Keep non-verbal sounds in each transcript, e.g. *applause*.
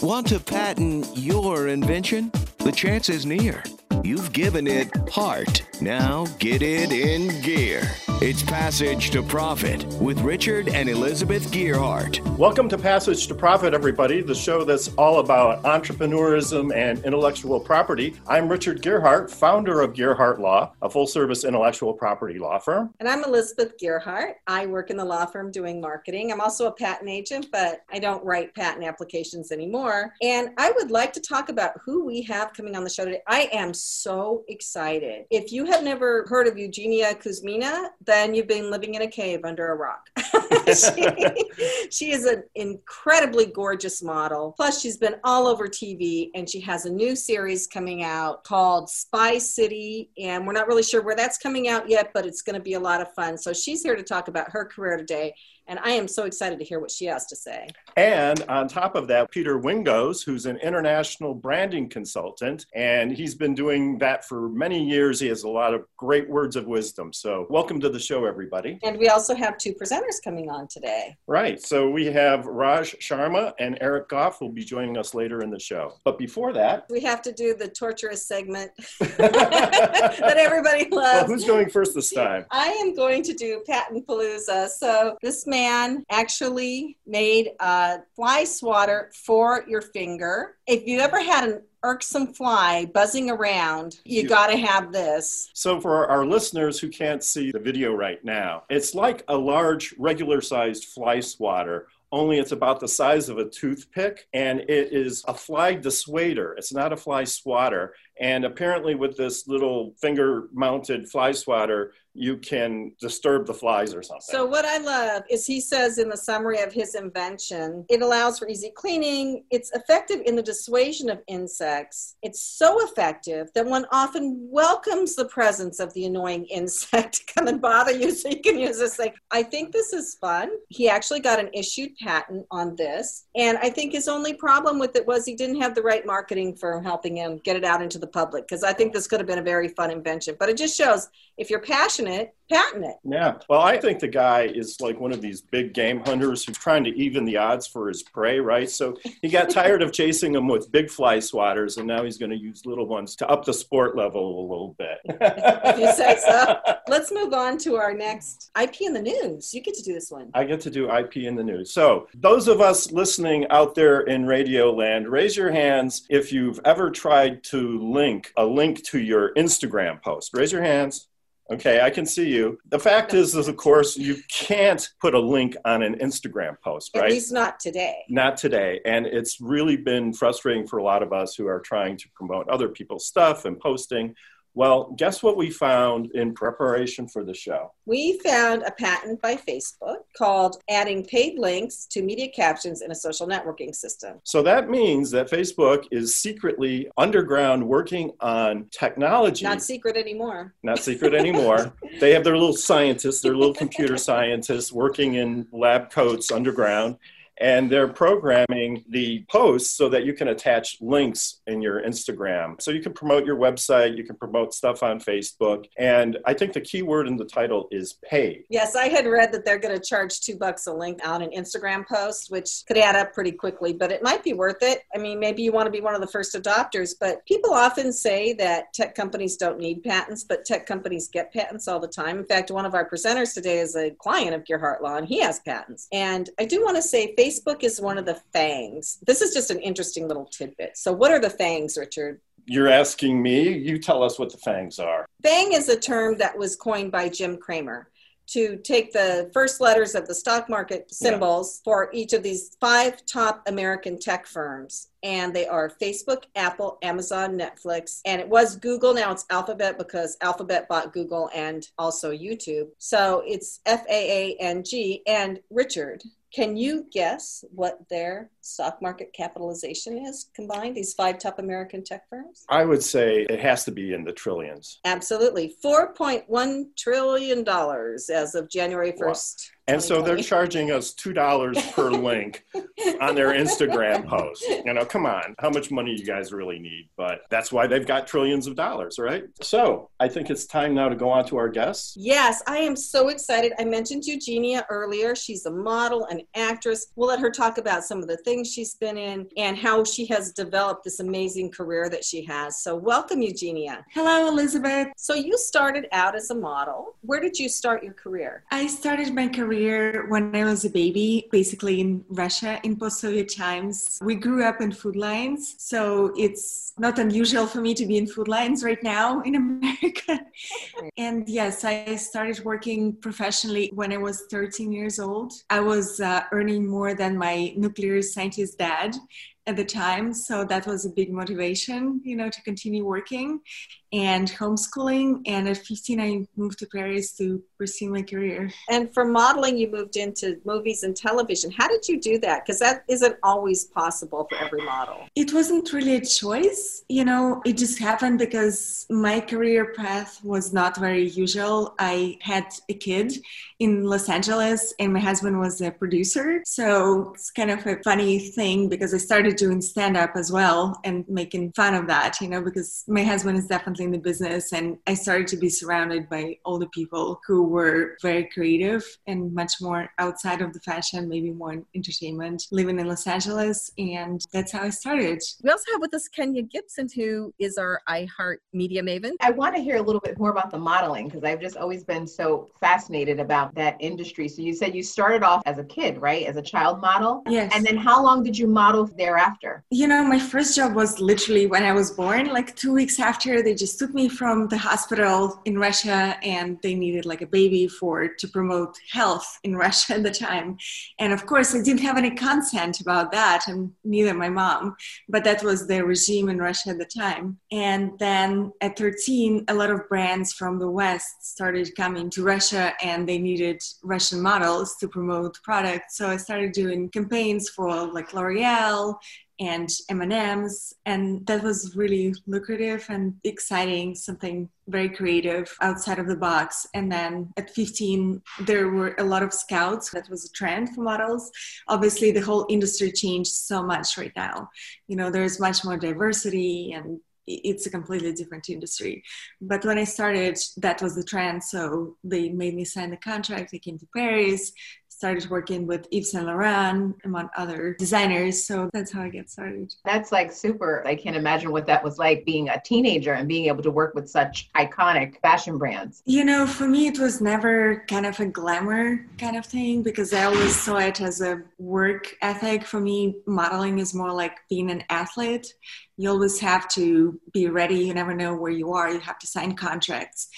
Want to patent your invention? The chance is near. You've given it heart. Now get it in gear. It's Passage to Profit with Richard and Elizabeth Gearhart. Welcome to Passage to Profit, everybody, the show that's all about entrepreneurism and intellectual property. I'm Richard Gearhart, founder of Gearhart Law, a full service intellectual property law firm. And I'm Elizabeth Gearhart. I work in the law firm doing marketing. I'm also a patent agent, but I don't write patent applications anymore. And I would like to talk about who we have coming on the show today. I am so excited. If you have never heard of Eugenia Kuzmina, then you've been living in a cave under a rock. *laughs* she, *laughs* she is an incredibly gorgeous model. Plus, she's been all over TV and she has a new series coming out called Spy City. And we're not really sure where that's coming out yet, but it's going to be a lot of fun. So she's here to talk about her career today and I am so excited to hear what she has to say. And on top of that, Peter Wingsoe, who's an international branding consultant, and he's been doing that for many years. He has a lot of great words of wisdom. So, welcome to the show, everybody. And we also have two presenters coming on today. Right. So, we have Raj Sharma and Eric Goff will be joining us later in the show. But before that, we have to do the torturous segment *laughs* that everybody loves. Well, who's going first this time? I am going to do Patent Palooza. So, this man man actually made a fly swatter for your finger. If you ever had an irksome fly buzzing around, you got to have this. So, for our listeners who can't see the video right now, it's like a large, regular sized fly swatter only it's about the size of a toothpick and it is a fly dissuader. It's not a fly swatter. And apparently, with this little finger mounted fly swatter, you can disturb the flies or something. So, what I love is he says in the summary of his invention, it allows for easy cleaning. It's effective in the dissuasion of insects. It's so effective that one often welcomes the presence of the annoying *laughs* insect to come and bother you so you can use this thing. I think this is fun. He actually got an issued patent on this. And I think his only problem with it was he didn't have the right marketing for helping him get it out into the public because I think this could have been a very fun invention. But it just shows if you're passionate, patent it. Yeah. Well, I think the guy is like one of these big game hunters who's trying to even the odds for his prey, right? So he got *laughs* tired of chasing them with big fly swatters, and now he's going to use little ones to up the sport level a little bit. if you say so. *laughs* Let's move on to our next IP in the news. You get to do this one. I get to do IP in the news. So, those of us listening out there in radio land, raise your hands if you've ever tried to link a link to your Instagram post. Raise your hands. Okay, I can see you. The fact is, is of course, you can't put a link on an Instagram post, right? At least not today. Not today. And it's really been frustrating for a lot of us who are trying to promote other people's stuff and posting. Well, guess what we found in preparation for the show? We found a patent by Facebook called adding paid links to media captions in a social networking system. So that means that Facebook is secretly underground working on technology. Not secret anymore. Not secret anymore. *laughs* they have their little scientists, their little computer scientists working in lab coats underground and they're programming the posts so that you can attach links in your Instagram. So you can promote your website, you can promote stuff on Facebook. And I think the key word in the title is pay. Yes, I had read that they're going to charge two bucks a link on an Instagram post, which could add up pretty quickly, but it might be worth it. I mean, maybe you want to be one of the first adopters, but people often say that tech companies don't need patents, but tech companies get patents all the time. In fact, one of our presenters today is a client of Gearhart Law, and he has patents. And I do want to say Facebook Facebook is one of the fangs. This is just an interesting little tidbit. So, what are the fangs, Richard? You're asking me. You tell us what the fangs are. Fang is a term that was coined by Jim Cramer to take the first letters of the stock market symbols yeah. for each of these five top American tech firms. And they are Facebook, Apple, Amazon, Netflix, and it was Google. Now it's Alphabet because Alphabet bought Google and also YouTube. So it's F A A N G. And Richard, Can you guess what their stock market capitalization is combined, these five top American tech firms? I would say it has to be in the trillions. Absolutely. $4.1 trillion as of January 1st. Wow. And so they're charging us $2 per *laughs* link on their Instagram post. You know, come on, how much money you guys really need? But that's why they've got trillions of dollars, right? So I think it's time now to go on to our guests. Yes, I am so excited. I mentioned Eugenia earlier. She's a model, an actress. We'll let her talk about some of the things she's been in and how she has developed this amazing career that she has. So welcome, Eugenia. Hello, Elizabeth. So you started out as a model. Where did you start your career? I started my career career when I was a baby, basically in Russia in post Soviet times. We grew up in food lines, so it's not unusual for me to be in food lines right now in *laughs* America. and yes, I started working professionally when I was 13 years old. I was uh, earning more than my nuclear scientist dad at the time so that was a big motivation you know to continue working and homeschooling. And at 15, I moved to Paris to pursue my career. And for modeling, you moved into movies and television. How did you do that? Because that isn't always possible for every model. It wasn't really a choice. You know, it just happened because my career path was not very usual. I had a kid in Los Angeles, and my husband was a producer. So it's kind of a funny thing because I started doing stand up as well and making fun of that, you know, because my husband is definitely in the business and I started to be surrounded by all the people who were very creative and much more outside of the fashion, maybe more in entertainment, living in Los Angeles. And that's how I started. We also have with us Kenya Gibson, who is our iHeart Media Maven. I want to hear a little bit more about the modeling because I've just always been so fascinated about that industry. So you said you started off as a kid, right? As a child model? Yes. And then how long did you model thereafter? You know, my first job was literally when I was born, like two weeks after they just just took me from the hospital in Russia and they needed like a baby for to promote health in *laughs* Russia at the time. And of course I didn't have any consent about that and neither my mom, but that was the regime in Russia at the time. And then at 13 a lot of brands from the west started coming to Russia and they needed Russian models to promote products. So I started doing campaigns for like L'Oreal and M&Ms and that was really lucrative and exciting something very creative outside of the box. And then at 15 there were a lot of scouts. That was a trend for models. Obviously the whole industry changed so much right now. You know there's much more diversity and it's a completely different industry. But when I started, that was the trend. So they made me sign the contract. I came to Paris, started working with Yves Saint Laurent, among other designers. So that's how I get started. That's like super. I can't imagine what that was like being a teenager and being able to work with such iconic fashion brands. You know, for me, it was never kind of a glamour kind of thing because I always saw it as a work ethic. For me, modeling is more like being an athlete you always have to be ready. You never know where you are. You have to sign contracts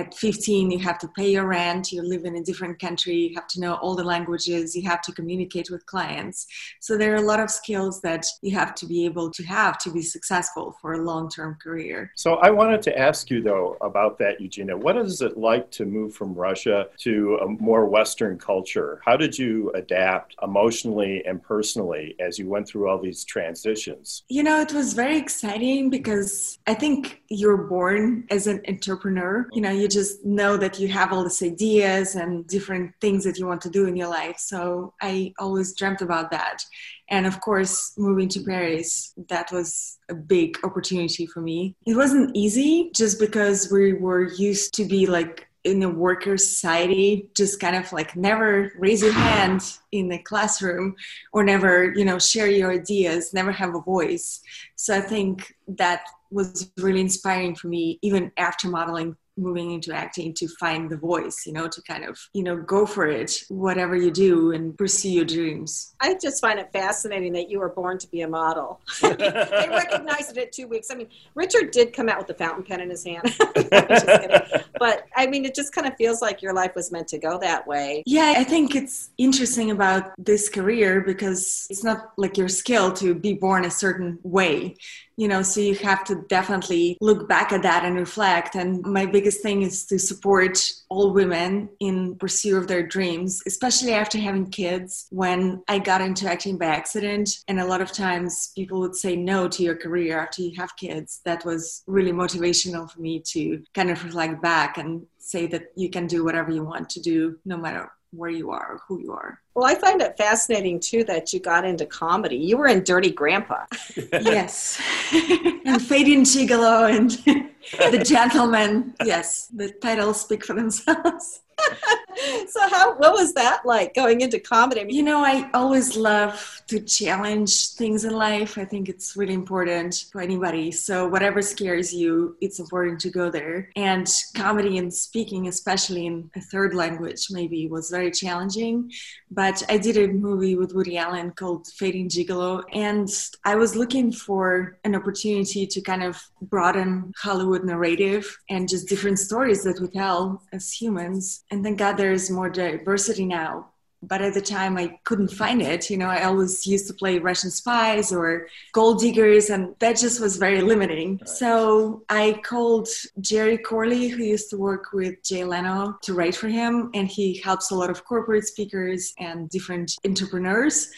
at 15 you have to pay your rent you live in a different country you have to know all the languages you have to communicate with clients. So there are a lot of skills that you have to be able to have to be successful for a long-term career. So i wanted to ask you though about that eugenia. What is it like to move from russia to a more western culture? How did you adapt emotionally and personally as you went through all these transitions? You know it was very exciting because i think you're born as an entrepreneur. You know you just know that you have all these ideas and different things that you want to do in your life. So I always dreamt about that. And of course, moving to Paris, that was a big opportunity for me. It wasn't easy just because we were used to be like in a worker society just kind of like never raise your hand in the classroom or never you know share your ideas never have a voice so i think that was really inspiring for me even after modeling moving into acting to find the voice you know to kind of you know go for it whatever you do and pursue your dreams. I just find it fascinating that you were born to be a model. *laughs* *laughs* They recognized it at two weeks. I mean richard did come out with the fountain pen in his hand. *laughs* But i mean it just kind of feels like your life was meant to go that way. Yeah i think it's interesting about this career because it's not like your skill to be born a certain way you know, so you have to definitely look back at that and reflect. And my biggest thing is to support all women in pursuit of their dreams, especially after having kids. When I got into acting by accident, and a lot of times people would say no to your career after you have kids, that was really motivational for me to kind of reflect back and say that you can do whatever you want to do no matter where you are who you are. Well, I find it fascinating too that you got into comedy. You were in Dirty Grandpa. *laughs* yes. *laughs* and Fading Gigolo and *laughs* The Gentlemen. Yes, the titles speak for themselves. *laughs* so how what was that like going into comedy? you know, I always love to challenge things in life. I think it's really important for anybody. So whatever scares you, it's important to go there. And comedy and speaking, especially in a third language, maybe was very challenging. But I did a movie with Woody Allen called Fading Gigolo, and I was looking for an opportunity to kind of broaden Hollywood narrative and just different stories that we tell as humans and thank God there's more diversity now. But at the time, I couldn't find it. You know, I always used to play Russian spies or gold diggers, and that just was very limiting. Right. So I called Jerry Corley, who used to work with Jay Leno, to write for him, and he helps a lot of corporate speakers and different entrepreneurs.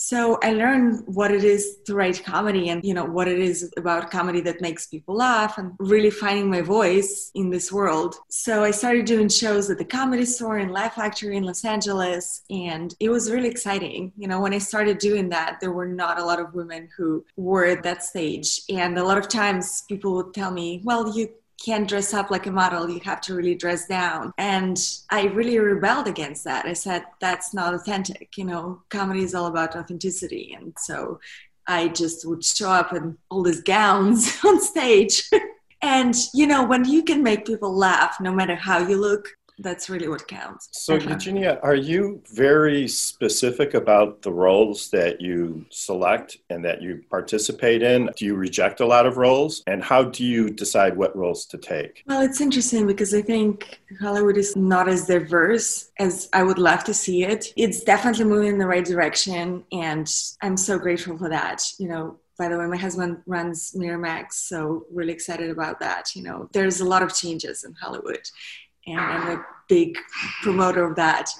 So I learned what it is to write comedy and, you know, what it is about comedy that makes people laugh and really finding my voice in this world. So I started doing shows at the Comedy Store and Laugh Factory in Los Angeles. And it was really exciting. You know, when I started doing that, there were not a lot of women who were at that stage. And a lot of times people would tell me, well, you can't dress up like a model you have to really dress down. And i really rebelled against that. I said that's not authentic you know comedy is all about authenticity. And so i just would show up in all these gowns *laughs* on stage. *laughs* And you know when you can make people laugh no matter how you look that's really what counts. So, Eugenia, are you very specific about the roles that you select and that you participate in? Do you reject a lot of roles? And how do you decide what roles to take? Well, it's interesting because I think Hollywood is not as diverse as I would love to see it. It's definitely moving in the right direction, and I'm so grateful for that. You know, by the way, my husband runs Miramax, so really excited about that. You know, there's a lot of changes in Hollywood, and I'm a big promoter of that.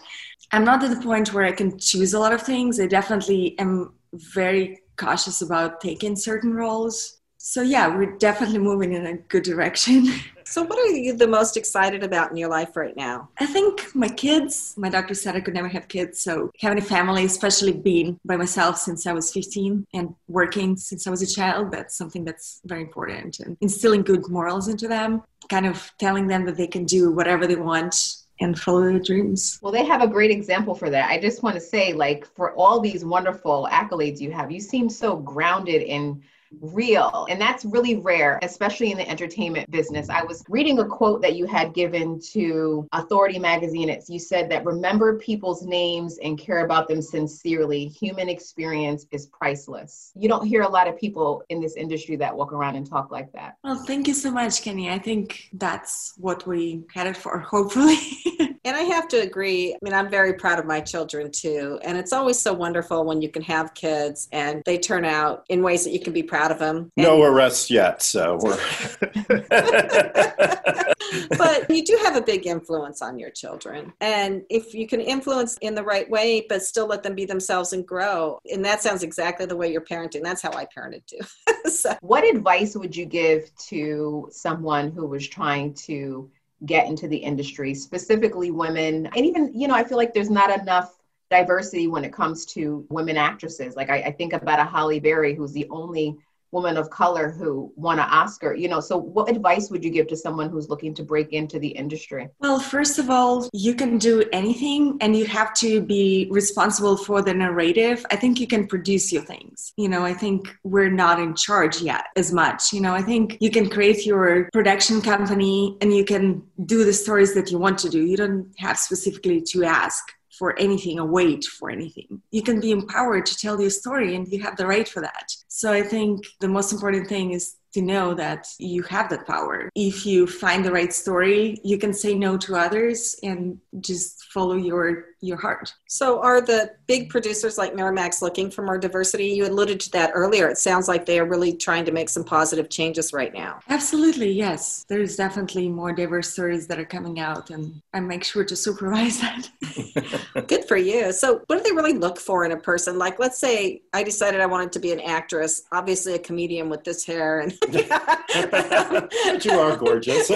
I'm not at the point where I can choose a lot of things. I definitely am very cautious about taking certain roles. So yeah, we're definitely moving in a good direction. *laughs* So, what are you the most excited about in your life right now? I think my kids. My doctor said I could never have kids. So, having a family, especially being by myself since I was 15 and working since I was a child, that's something that's very important. And instilling good morals into them, kind of telling them that they can do whatever they want and follow their dreams. Well, they have a great example for that. I just want to say, like, for all these wonderful accolades you have, you seem so grounded in real. And that's really rare, especially in the entertainment business. I was reading a quote that you had given to Authority magazine. It's you said that remember people's names and care about them sincerely. Human experience is priceless. You don't hear a lot of people in this industry that walk around and talk like that. Well, thank you so much, Kenya. I think that's what we headed for, hopefully. *laughs* And I have to agree. I mean, I'm very proud of my children too. And it's always so wonderful when you can have kids and they turn out in ways that you can be proud of them. And no arrests yet, so we're. *laughs* *laughs* but you do have a big influence on your children. And if you can influence in the right way, but still let them be themselves and grow, and that sounds exactly the way you're parenting. That's how I parented too. *laughs* so. What advice would you give to someone who was trying to get into the industry, specifically women. And even, you know, I feel like there's not enough diversity when it comes to women actresses. Like I, I think about a Halle Berry, who's the only woman of color who won an Oscar. You know, so what advice would you give to someone who's looking to break into the industry? Well, first of all, you can do anything and you have to be responsible for the narrative. I think you can produce your things. You know, I think we're not in charge yet as much. You know, I think you can create your production company and you can do the stories that you want to do. You don't have specifically to ask for anything a wait for anything. You can be empowered to tell your story and you have the right for that. So I think the most important thing is to know that you have that power. If you find the right story, you can say no to others and just follow your your heart. So, are the big producers like Miramax looking for more diversity? You alluded to that earlier. It sounds like they are really trying to make some positive changes right now. Absolutely, yes. There's definitely more diverse stories that are coming out, and I make sure to supervise that. *laughs* Good for you. So, what do they really look for in a person? Like, let's say I decided I wanted to be an actress, obviously a comedian with this hair, and *laughs* *laughs* you are gorgeous.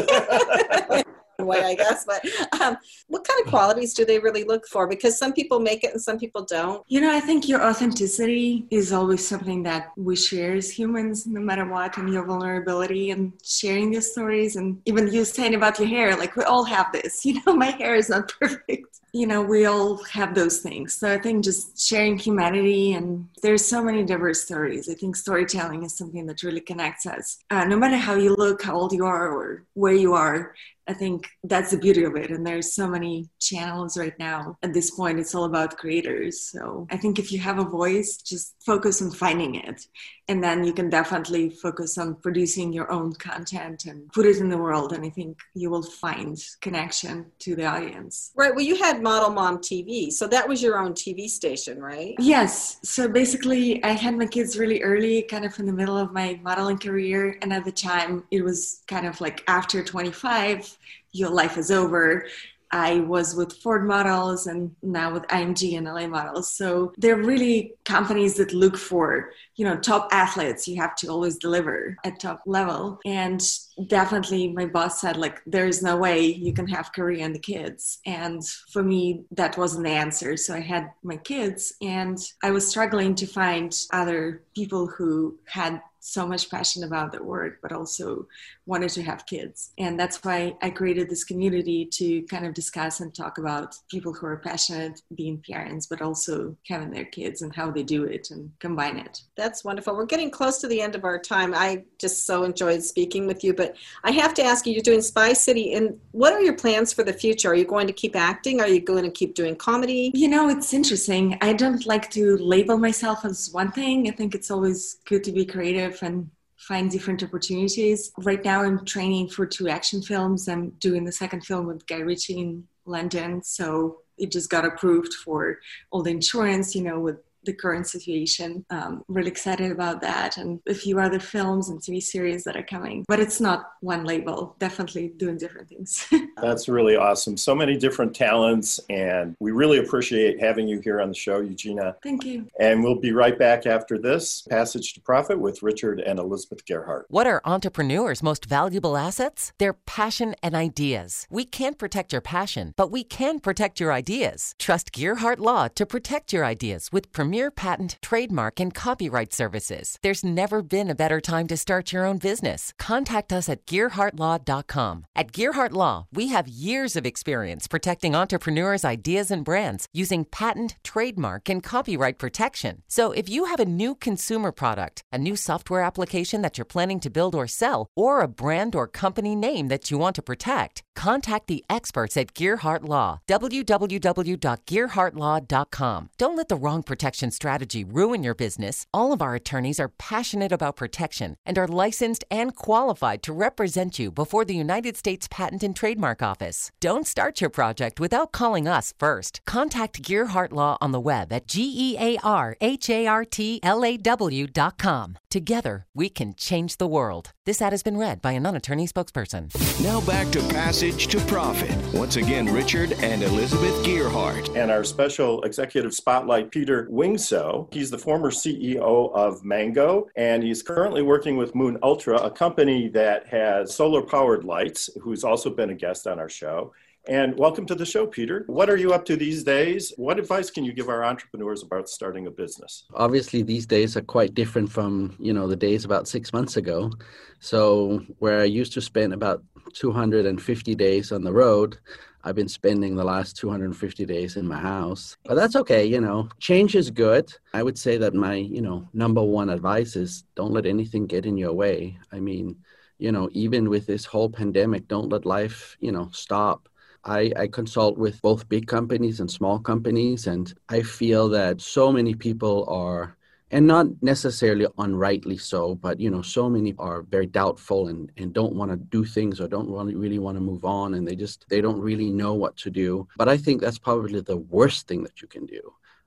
Way, I guess. But um, what kind of qualities do they really look for? Because some people make it and some people don't. You know, I think your authenticity is always something that we share as humans, no matter what, and your vulnerability and sharing your stories. And even you saying about your hair, like we all have this. *laughs* You know, my hair is not *laughs* perfect. You know, we all have those things. So I think just sharing humanity and there's so many diverse stories. I think storytelling is something that really connects us. Uh, no matter how you look, how old you are, or where you are, I think that's the beauty of it. And there's so many channels right now. At this point, it's all about creators. So I think if you have a voice, just focus on finding it. And then you can definitely focus on producing your own content and put it in the world. And I think you will find connection to the audience. Right. Well, you had Model Mom TV. So that was your own TV station, right? Yes. So basically, I had my kids really early, kind of in the middle of my modeling career. And at the time, it was kind of like after 25 your life is over. I was with Ford models and now with IMG and LA models. So they're really companies that look for, you know, top athletes. You have to always deliver at top level. And definitely my boss said like there's no way you can have career and the kids. And for me that wasn't the answer. So I had my kids and I was struggling to find other people who had so much passion about their work, but also wanted to have kids. And that's why I created this community to kind of discuss and talk about people who are passionate being parents, but also having their kids and how they do it and combine it. That's wonderful. We're getting close to the end of our time. I just so enjoyed speaking with you, but I have to ask you, you're doing Spy City, and what are your plans for the future? Are you going to keep acting? Are you going to keep doing comedy? You know, it's interesting. I don't like to label myself as one thing. I think it's always good to be creative and find different opportunities. Right now, I'm training for two action films. I'm doing the second film with Guy Ritchie in London. So it just got approved for all the insurance, you know, with the current situation. Um, really excited about that and a few other films and TV series that are coming. But it's not one label, definitely doing different things. *laughs* That's really awesome. So many different talents, and we really appreciate having you here on the show, Eugenia. Thank you. And we'll be right back after this Passage to Profit with Richard and Elizabeth Gearhart. What are entrepreneurs' most valuable assets? Their passion and ideas. We can't protect your passion, but we can protect your ideas. Trust Gearhart Law to protect your ideas with permission premier patent, trademark, and copyright services. There's never been a better time to start your own business. Contact us at GearhartLaw.com. At Gearhart Law, we have years of experience protecting entrepreneurs' ideas and brands using patent, trademark, and copyright protection. So if you have a new consumer product, a new software application that you're planning to build or sell, or a brand or company name that you want to protect, contact the experts at Gearhart Law. www.gearhartlaw.com. Don't let the wrong protection protection strategy ruin your business, all of our attorneys are passionate about protection and are licensed and qualified to represent you before the United States Patent and Trademark Office. Don't start your project without calling us first. Contact Gearhart Law on the web at G E A R H A R T L A W dot com. Together, we can change the world. This ad has been read by a non attorney spokesperson. Now back to Passage to Profit. Once again, Richard and Elizabeth Gearhart. And our special executive spotlight, Peter Wingsoe. He's the former CEO of Mango, and he's currently working with Moon Ultra, a company that has solar powered lights, who's also been a guest on our show. And welcome to the show, Peter. What are you up to these days? What advice can you give our entrepreneurs about starting a business? Obviously, these days are quite different from, you know, the days about 6 months ago. So, where I used to spend about 250 days on the road, I've been spending the last 250 days in my house. But that's okay, you know. Change is good. I would say that my, you know, number one advice is don't let anything get in your way. I mean, you know, even with this whole pandemic, don't let life, you know, stop I, I consult with both big companies and small companies, and I feel that so many people are and not necessarily unrightly so but you know so many are very doubtful and, and don't want to do things or don't really, really want to move on and they just they don't really know what to do. But i think that's probably the worst thing that you can do.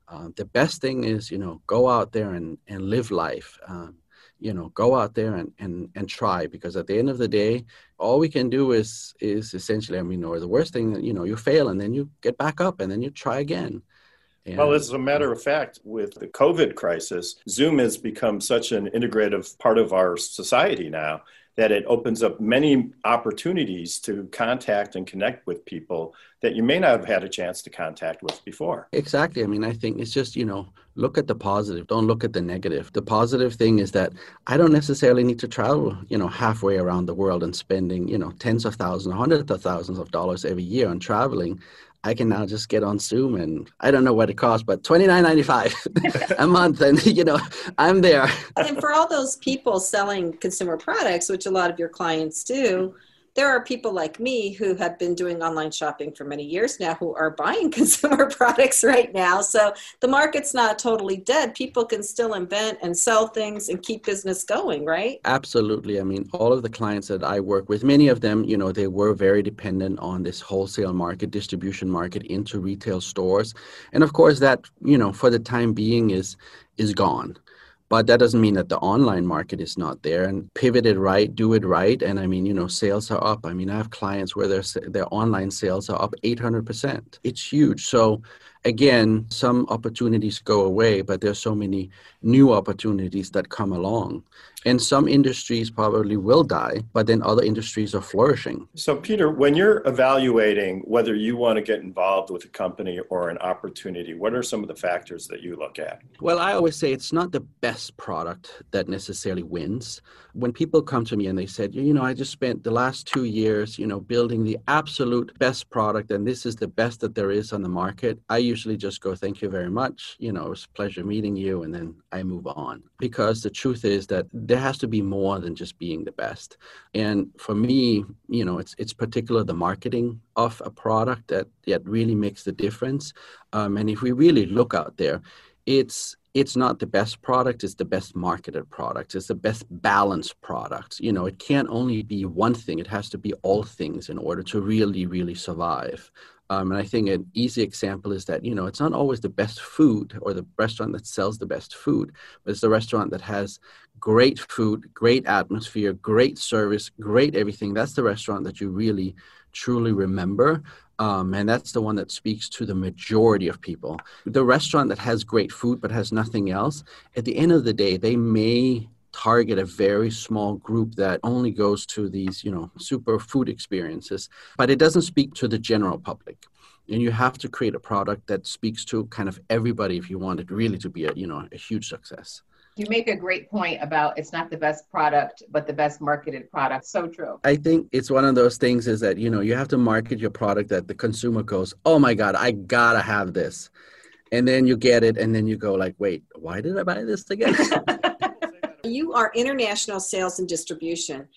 Uh, the best thing is you know go out there and, and live life. Um, you know go out there and, and and try because at the end of the day all we can do is is essentially i mean or the worst thing that you know you fail and then you get back up and then you try again. And, well, as a matter of fact, with the COVID crisis, Zoom has become such an integrative part of our society now that it opens up many opportunities to contact and connect with people that you may not have had a chance to contact with before. Exactly. I mean, I think it's just, you know, look at the positive, don't look at the negative. The positive thing is that I don't necessarily need to travel, you know, halfway around the world and spending, you know, tens of thousands, hundreds of thousands of dollars every year on traveling. I can now just get on Zoom and I don't know what it costs, but twenty nine ninety five *laughs* a month, and you know I'm there. and for all those people selling consumer products, which a lot of your clients do, there are people like me who have been doing online shopping for many years now who are buying *laughs* consumer products right now. So the market's not totally dead. People can still invent and sell things and keep business going, right? Absolutely. I mean, all of the clients that I work with, many of them, you know, they were very dependent on this wholesale market, distribution market into retail stores. And of course that, you know, for the time being is is gone but that doesn't mean that the online market is not there and pivot it right do it right and i mean you know sales are up. I mean i have clients where their their online sales are up 800% it's huge. So again some opportunities go away but there's so many new opportunities that come along and some industries probably will die but then other industries are flourishing. So peter when you're evaluating whether you want to get involved with a company or an opportunity what are some of the factors that you look at? Well i always say it's not the best product that necessarily wins. When people come to me and they said you know i just spent the last two years you know building the absolute best product and this is the best that there is on the market i usually just go thank you very much. You know it's a pleasure meeting you and then i move on. Because the truth is that there has to be more than just being the best. And for me you know it's it's particular the marketing of a product that that really makes the difference. Um, and if we really look out there it's it's not the best product it's the best marketed product it's the best balanced product. You know it can't only be one thing it has to be all things in order to really really survive. Um, and i think an easy example is that you know it's not always the best food or the restaurant that sells the best food but it's the restaurant that has great food great atmosphere great service great everything. That's the restaurant that you really truly remember um, and that's the one that speaks to the majority of people. The restaurant that has great food but has nothing else, at the end of the day, they may target a very small group that only goes to these, you know, super food experiences, but it doesn't speak to the general public. And you have to create a product that speaks to kind of everybody if you want it really to be a, you know, a huge success. You make a great point about it's not the best product, but the best marketed product. So true. I think it's one of those things is that, you know, you have to market your product that the consumer goes, oh my God, I gotta have this. And then you get it, and then you go like, wait, why did I buy this again? *laughs* you are international sales and distribution.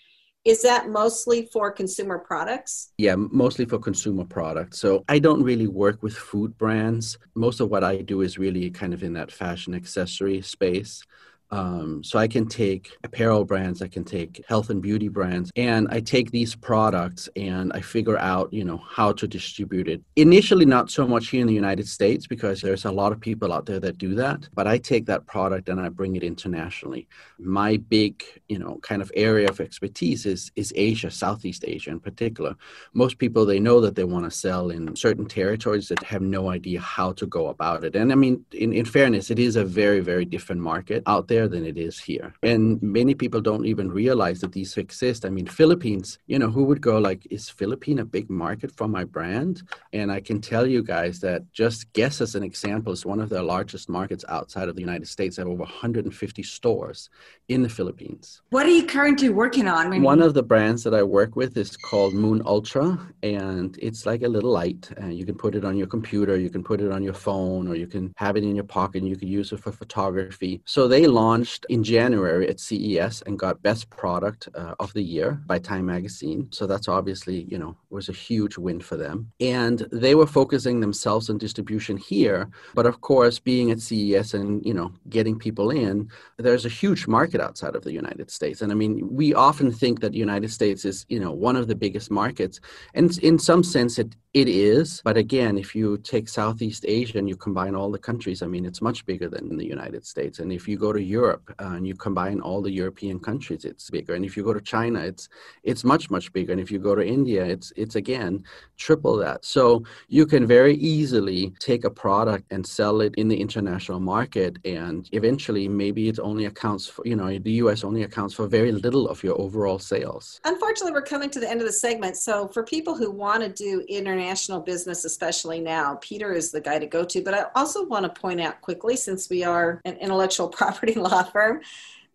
Is that mostly for consumer products? Yeah, mostly for consumer products. So I don't really work with food brands. Most of what I do is really kind of in that fashion accessory space. Um, so I can take apparel brands, I can take health and beauty brands, and I take these products and I figure out, you know, how to distribute it. Initially, not so much here in the United States because there's a lot of people out there that do that. But I take that product and I bring it internationally. My big, you know, kind of area of expertise is is Asia, Southeast Asia in particular. Most people they know that they want to sell in certain territories that have no idea how to go about it. And I mean, in, in fairness, it is a very, very different market out there there than it is here. And many people don't even realize that these exist. I mean, Philippines, you know, who would go like, is Philippine a big market for my brand? And I can tell you guys that just guess as an example is one of the largest markets outside of the United States. They have over 150 stores in the Philippines. What are you currently working on? Maybe? One of the brands that I work with is called Moon Ultra, and it's like a little light. And you can put it on your computer, you can put it on your phone, or you can have it in your pocket, and you can use it for photography. So they launched launched in January at CES and got Best Product uh, of the Year by Time Magazine. So that's obviously, you know, was a huge win for them. And they were focusing themselves on distribution here. But of course, being at CES and, you know, getting people in, there's a huge market outside of the United States. And I mean, we often think that the United States is, you know, one of the biggest markets. And in some sense, it, it is. But again, if you take Southeast Asia and you combine all the countries, I mean, it's much bigger than the United States. And if you go to Europe uh, and you combine all the European countries, it's bigger. And if you go to China, it's it's much much bigger. And if you go to India, it's it's again triple that. So you can very easily take a product and sell it in the international market, and eventually maybe it only accounts for you know the U.S. only accounts for very little of your overall sales. Unfortunately, we're coming to the end of the segment. So for people who want to do international business, especially now, Peter is the guy to go to. But I also want to point out quickly, since we are an intellectual *laughs* property law firm,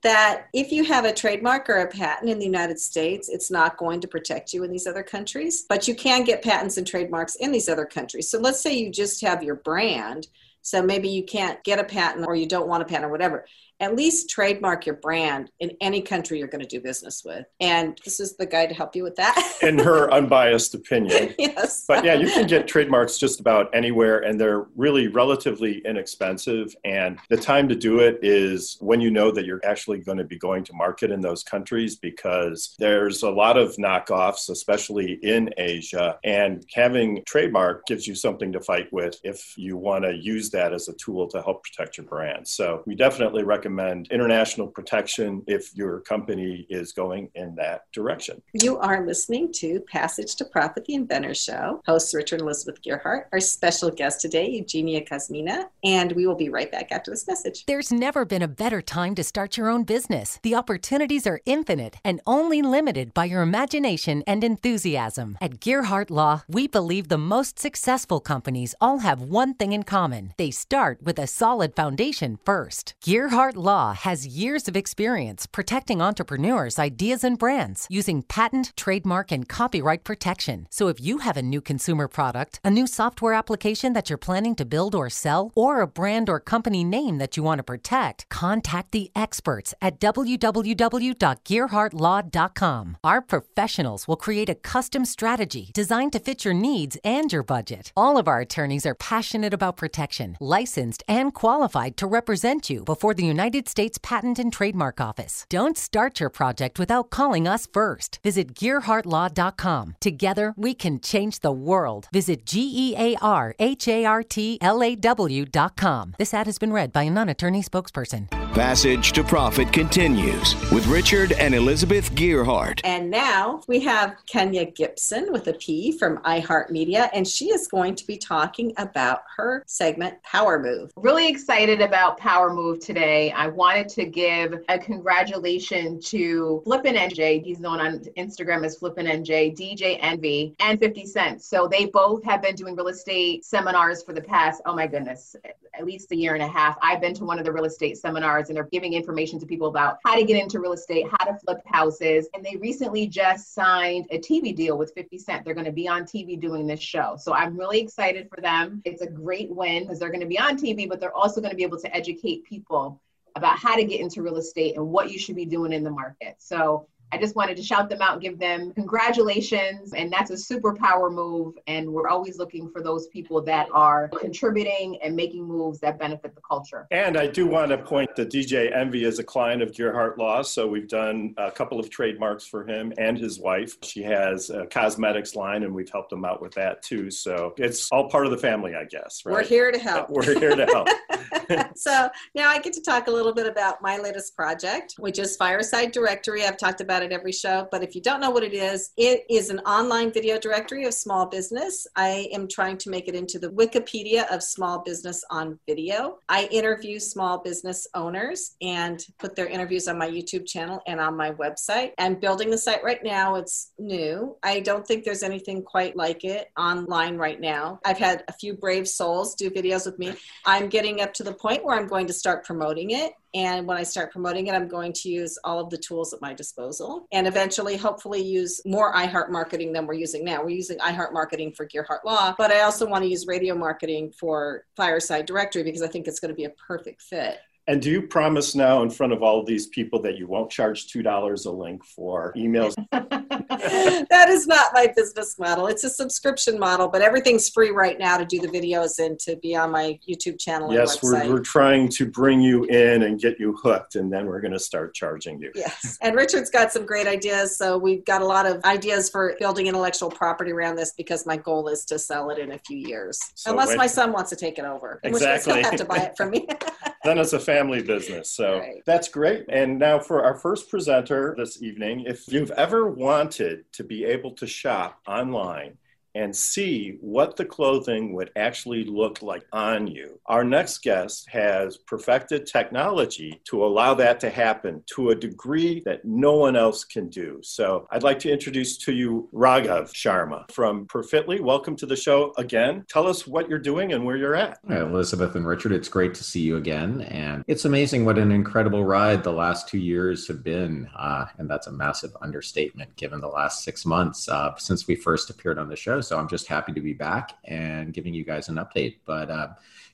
that if you have a trademark or a patent in the United States, it's not going to protect you in these other countries, but you can get patents and trademarks in these other countries. So let's say you just have your brand. So maybe you can't get a patent or you don't want a patent or whatever at least trademark your brand in any country you're going to do business with. And this is the guy to help you with that. *laughs* in her unbiased opinion. *laughs* yes. But yeah, you can get trademarks just about anywhere and they're really relatively inexpensive. And the time to do it is when you know that you're actually going to be going to market in those countries because there's a lot of knockoffs, especially in Asia. And having trademark gives you something to fight with if you want to use that as a tool to help protect your brand. So we definitely recommend recommend international protection if your company is going in that direction. You are listening to Passage to Profit, the Inventor Show. Hosts Richard and Elizabeth Gearhart. Our special guest today, Eugenia Kuzmina, and we will be right back after this message. There's never been a better time to start your own business. The opportunities are infinite and only limited by your imagination and enthusiasm. At Gearhart Law, we believe the most successful companies all have one thing in common. They start with a solid foundation first. Gearhart Law has years of experience protecting entrepreneurs' ideas and brands using patent, trademark, and copyright protection. So if you have a new consumer product, a new software application that you're planning to build or sell, or a brand or company name that you want to protect, contact the experts at www.gearhartlaw.com. Our professionals will create a custom strategy designed to fit your needs and your budget. All of our attorneys are passionate about protection, licensed, and qualified to represent you before the United United States Patent and Trademark Office. Don't start your project without calling us first. Visit GearhartLaw.com. Together, we can change the world. Visit G E A R H A R T L A W.com. This ad has been read by a non attorney spokesperson. Passage to Profit continues with Richard and Elizabeth Gearhart. And now we have Kenya Gibson with a P from iHeartMedia, and she is going to be talking about her segment Power Move. Really excited about Power Move today. I wanted to give a congratulations to Flippin' NJ. He's known on Instagram as Flippin' NJ, DJ Envy, and 50 Cent. So they both have been doing real estate seminars for the past, oh my goodness, at least a year and a half. I've been to one of the real estate seminars and they're giving information to people about how to get into real estate, how to flip houses. And they recently just signed a TV deal with 50 Cent. They're going to be on TV doing this show. So I'm really excited for them. It's a great win because they're going to be on TV, but they're also going to be able to educate people about how to get into real estate and what you should be doing in the market. So I just wanted to shout them out, give them congratulations. And that's a superpower move. And we're always looking for those people that are contributing and making moves that benefit the culture. And I do want to point that DJ Envy is a client of Gearhart Law. So we've done a couple of trademarks for him and his wife. She has a cosmetics line and we've helped them out with that too. So it's all part of the family, I guess. Right? We're here to help. We're here to help. *laughs* *laughs* so now I get to talk a little bit about my latest project, which is Fireside Directory. I've talked about at every show, but if you don't know what it is, it is an online video directory of small business. I am trying to make it into the Wikipedia of small business on video. I interview small business owners and put their interviews on my YouTube channel and on my website. And building the site right now, it's new. I don't think there's anything quite like it online right now. I've had a few brave souls do videos with me. I'm getting up to the point where I'm going to start promoting it. And when I start promoting it, I'm going to use all of the tools at my disposal and eventually, hopefully, use more iHeart marketing than we're using now. We're using iHeart marketing for Gearhart Law, but I also want to use radio marketing for Fireside Directory because I think it's going to be a perfect fit. And do you promise now in front of all these people that you won't charge $2 a link for emails? *laughs* that is not my business model. It's a subscription model, but everything's free right now to do the videos and to be on my YouTube channel. Yes, we're, we're trying to bring you in and get you hooked, and then we're going to start charging you. Yes. And Richard's got some great ideas. So we've got a lot of ideas for building intellectual property around this because my goal is to sell it in a few years. So Unless my son wants to take it over. Exactly. Which he'll have to buy it from me. *laughs* then it's a family business. So right. that's great. And now for our first presenter this evening, if you've ever wanted to be able to shop online and see what the clothing would actually look like on you. Our next guest has perfected technology to allow that to happen to a degree that no one else can do. So I'd like to introduce to you Raghav Sharma from Perfitly. Welcome to the show again. Tell us what you're doing and where you're at. Hi, Elizabeth and Richard, it's great to see you again. And it's amazing what an incredible ride the last two years have been. Uh, and that's a massive understatement given the last six months uh, since we first appeared on the show. So I'm just happy to be back and giving you guys an update. But uh,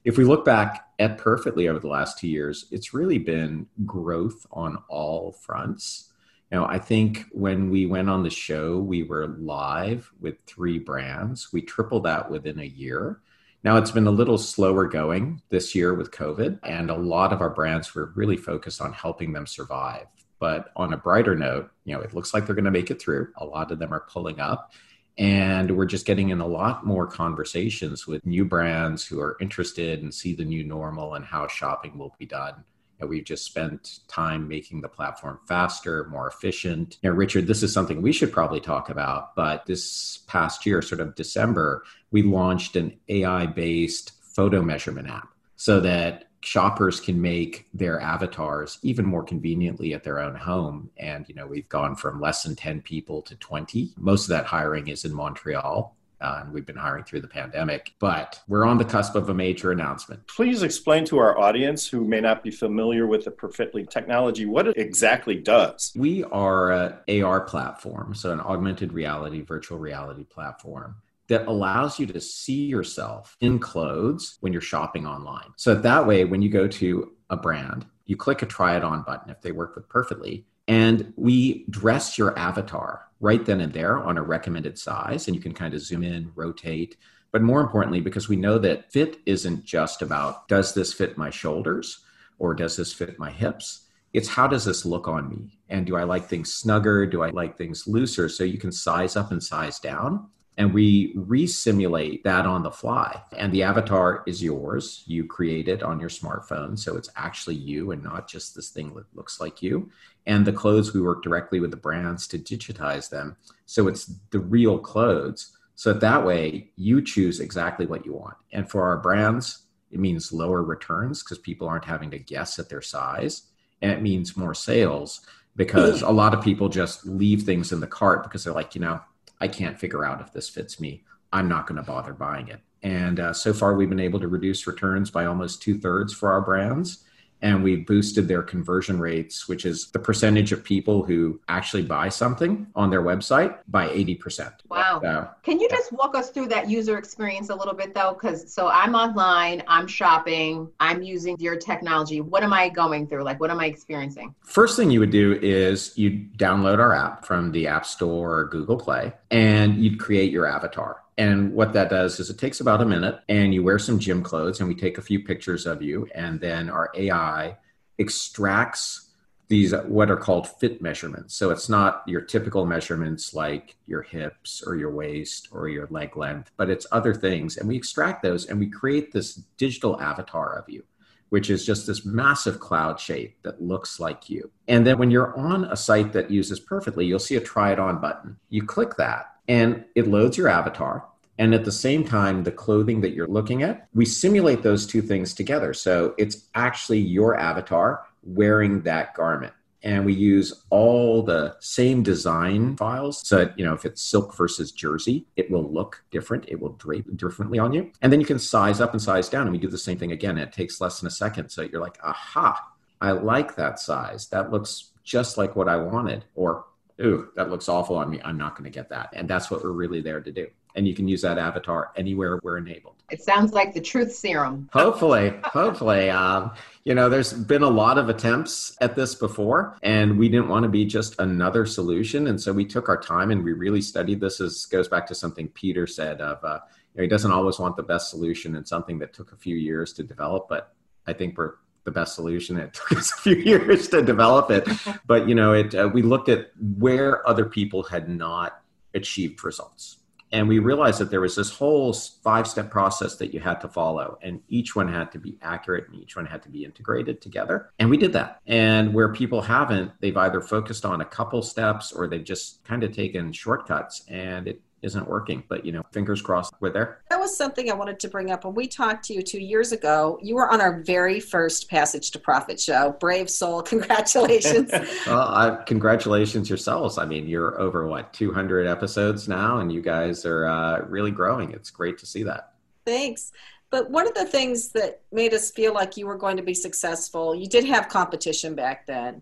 if we look back at Perfitly over the last two years, it's really been growth on all fronts. Know, I think when we went on the show, we were live with three brands. We tripled that within a year. Now it's been a little slower going this year with COVID, and a lot of our brands were really focused on helping them survive. But on a brighter note, you know, it looks like they're going to make it through. A lot of them are pulling up. And we're just getting in a lot more conversations with new brands who are interested and see the new normal and how shopping will be done. And we've just spent time making the platform faster, more efficient. You Richard, this is something we should probably talk about. But this past year, sort of December, we launched an AI based photo measurement app so that shoppers can make their avatars even more conveniently at their own home and you know we've gone from less than 10 people to 20 most of that hiring is in montreal uh, and we've been hiring through the pandemic. But we're on the cusp of a major announcement. Please explain to our audience who may not be familiar with the Perfitly technology what it exactly does. We are an AR platform, so an augmented reality, virtual reality platform that allows you to see yourself in clothes when you're shopping online. So that way, when you go to a brand, you click a try it on button if they work with perfitly, and we dress your avatar right then and there on a recommended size. And you can kind of zoom in, rotate. But more importantly, because we know that fit isn't just about does this fit my shoulders or does this fit my hips? It's how does this look on me? And do I like things snugger? Do I like things looser? So you can size up and size down and we re-simulate that on the fly. And the avatar is yours. You create it on your smartphone so it's actually you and not just this thing that looks like you. And the clothes we work directly with the brands to digitize them. So it's the real clothes. So that way you choose exactly what you want. And for our brands it means lower returns because people aren't having to guess at their size. And it means more sales because *laughs* a lot of people just leave things in the cart because they're like you know I can't figure out if this fits me. I'm not going to bother buying it. And uh, so far, we've been able to reduce returns by almost two thirds for our brands and we boosted their conversion rates, which is the percentage of people who actually buy something on their website by 80%. Wow. So, Can you yeah. just walk us through that user experience a little bit though? Because so I'm online, I'm shopping, I'm using your technology. What am I going through? Like, what am I experiencing? First thing you would do is you download our app from the App Store or Google Play and you'd create your avatar. And what that does is it takes about a minute and you wear some gym clothes and we take a few pictures of you. And then our AI extracts these what are called fit measurements. So it's not your typical measurements like your hips or your waist or your leg length, but it's other things. And we extract those and we create this digital avatar of you, which is just this massive cloud shape that looks like you. And then when you're on a site that uses perfitly, you'll see a try it on button. You click that and it loads your avatar. And at the same time, the clothing that you're looking at, we simulate those two things together. So it's actually your avatar wearing that garment. And we use all the same design files. So, you know, if it's silk versus jersey, it will look different. It will drape differently on you. And then you can size up and size down. And we do the same thing again. It takes less than a second. So you're like, aha, I like that size. That looks just like what I wanted. Or ooh, that looks awful on me. I'm not going to get that. And that's what we're really there to do. And you can use that avatar anywhere we're enabled. It sounds like the truth serum. hopefully, hopefully. Um, you know, there's been a lot of attempts at this before, and we didn't want to be just another solution. And so we took our time and we really studied this. As goes back to something Peter said of, uh, you know, he doesn't always want the best solution and something that took a few years to develop, but I think we're the best solution. It *laughs* took us a few years to develop it, *laughs* but you know, it. Uh, we looked at where other people had not achieved results and we realized that there was this whole five step process that you had to follow and each one had to be accurate and each one had to be integrated together. And we did that. And where people haven't they've either focused on a couple steps or they've just kind of taken shortcuts and it isn't working. But you know, fingers crossed we're there. That was something I wanted to bring up when we talked to you two years ago. You were on our very first Passage to Profit show. Brave soul, *laughs* congratulations! *laughs* well, I, congratulations yourselves. I mean, you're over what 200 episodes now, and you guys are uh, really growing. It's great to see that. Thanks. But one of the things that made us feel like you were going to be successful, you did have competition back then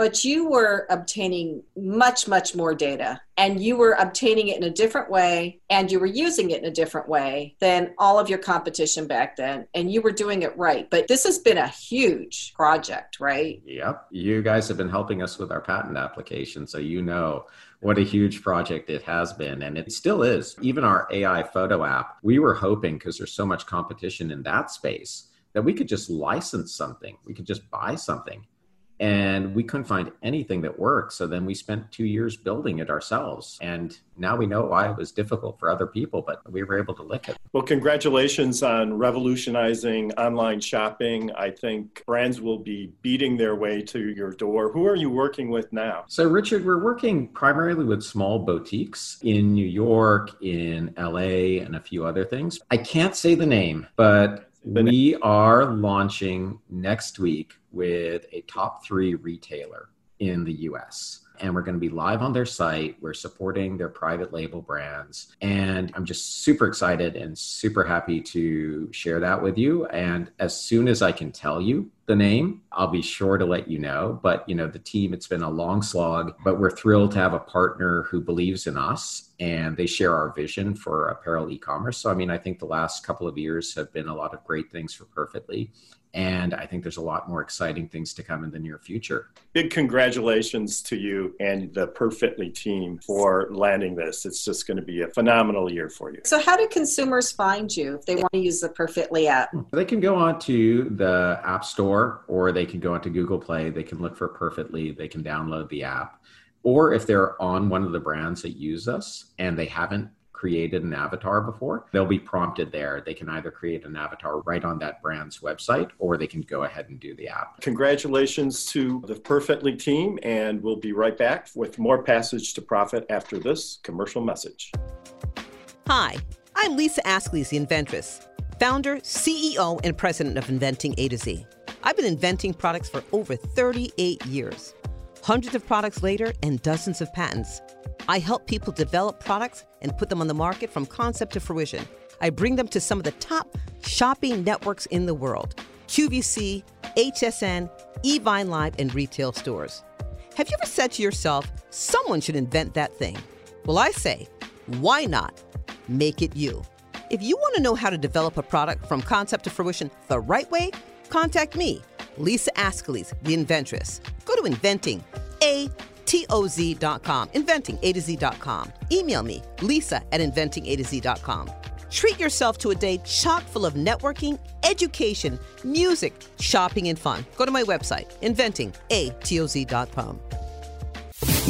but you were obtaining much, much more data and you were obtaining it in a different way and you were using it in a different way than all of your competition back then. And you were doing it right. But this has been a huge project, right? Yep. You guys have been helping us with our patent application. So you know what a huge project it has been and it still is even our ai photo app we were hoping because there's so much competition in that space that we could just license something we could just buy something and we couldn't find anything that worked. So then we spent two years building it ourselves. And now we know why it was difficult for other people but we were able to lick it. Well congratulations on revolutionizing online shopping. I think brands will be beating their way to your door. Who are you working with now? So richard we're working primarily with small boutiques in new york in la and a few other things. I can't say the name but we are launching next week with a top three retailer in the US. And we're going to be live on their site. We're supporting their private label brands. And I'm just super excited and super happy to share that with you. And as soon as I can tell you the name, I'll be sure to let you know. But, you know, the team, it's been a long slog, but we're thrilled to have a partner who believes in us and they share our vision for apparel e commerce. So, I mean, I think the last couple of years have been a lot of great things for Perfitly. And I think there's a lot more exciting things to come in the near future. Big congratulations to you and the Perfitly team for landing this. It's just going to be a phenomenal year for you. So, how do consumers find you if they want to use the Perfitly app? They can go onto the App Store or they can go onto Google Play. They can look for Perfitly, They can download the app. Or if they're on one of the brands that use us and they haven't created an avatar before, they'll be prompted there. They can either create an avatar right on that brand's website or they can go ahead and do the app. Congratulations to the Perfitly team, and we'll be right back with more Passage to Profit after this commercial message. Hi, I'm Lisa Ascolese, the inventress, founder, CEO, and president of Inventing A to Z. I've been inventing products for over 38 years. Hundreds of products later and dozens of patents. I help people develop products and put them on the market from concept to fruition. I bring them to some of the top shopping networks in the world QVC, HSN, Evine Live, and retail stores. Have you ever said to yourself, someone should invent that thing? Well, I say, why not make it you? If you want to know how to develop a product from concept to fruition the right way, contact me, Lisa Ascolese, the inventress. Go to inventing a T-O-Z.com, inventing A to Z.com. Email me, lisa at inventing A to Z.com. Treat yourself to a day chock full of networking, education, music, shopping, and fun. Go to my website, inventingatoz.com.